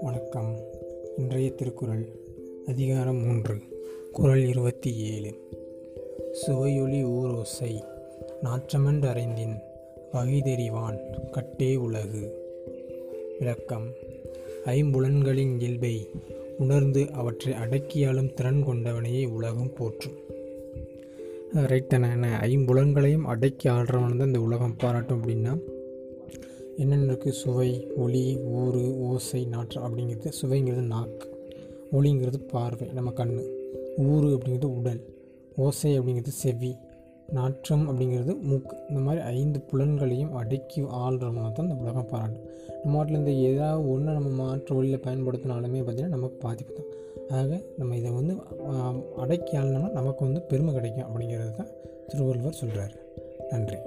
வணக்கம். இன்றைய திருக்குறள் அதிகாரம் மூன்று குறள் இருபத்தி ஏழு. சுவையொளி ஊரோசை நாற்றமன்றறைந்தின் வகைதெறிவான் கட்டே உலகு. விளக்கம் ஐம்புலன்களின் இயல்பை உணர்ந்து அவற்றை அடக்கியாலும் திறன் கொண்டவனையே உலகம் போற்றும். ரைட் தானே என்ன ஐம்புலன்களையும் அடக்கி ஆள்றவன் தான் இந்த உலகம் பாராட்டும் அப்படின்னா என்னென்ன இருக்குது சுவை ஒளி ஊறு ஓசை நாற்றம் அப்படிங்கிறது சுவைங்கிறது நாக்கு. ஒளிங்கிறது பார்வை நம்ம கண் ஊறு அப்படிங்கிறது உடல். ஓசை அப்படிங்கிறது செவி. நாற்றம் அப்படிங்கிறது மூக்கு. இந்த மாதிரி ஐந்து புலன்களையும் அடக்கி ஆள்றவங்க தான் இந்த உலகம் பாராட்டும் நம்ம நாட்டில் இந்த ஏதாவது ஒன்று நம்ம மாற்று வழியில் பயன்படுத்தினாலுமே பார்த்திங்கன்னா நமக்கு பாதிப்பு தான். ஆக நம்ம இதை வந்து அடக்கி ஆளணும்னா நமக்கு வந்து பெருமை கிடைக்கும் அப்படிங்கிறது தான் திருவள்ளுவர் சொல்கிறார் நன்றி.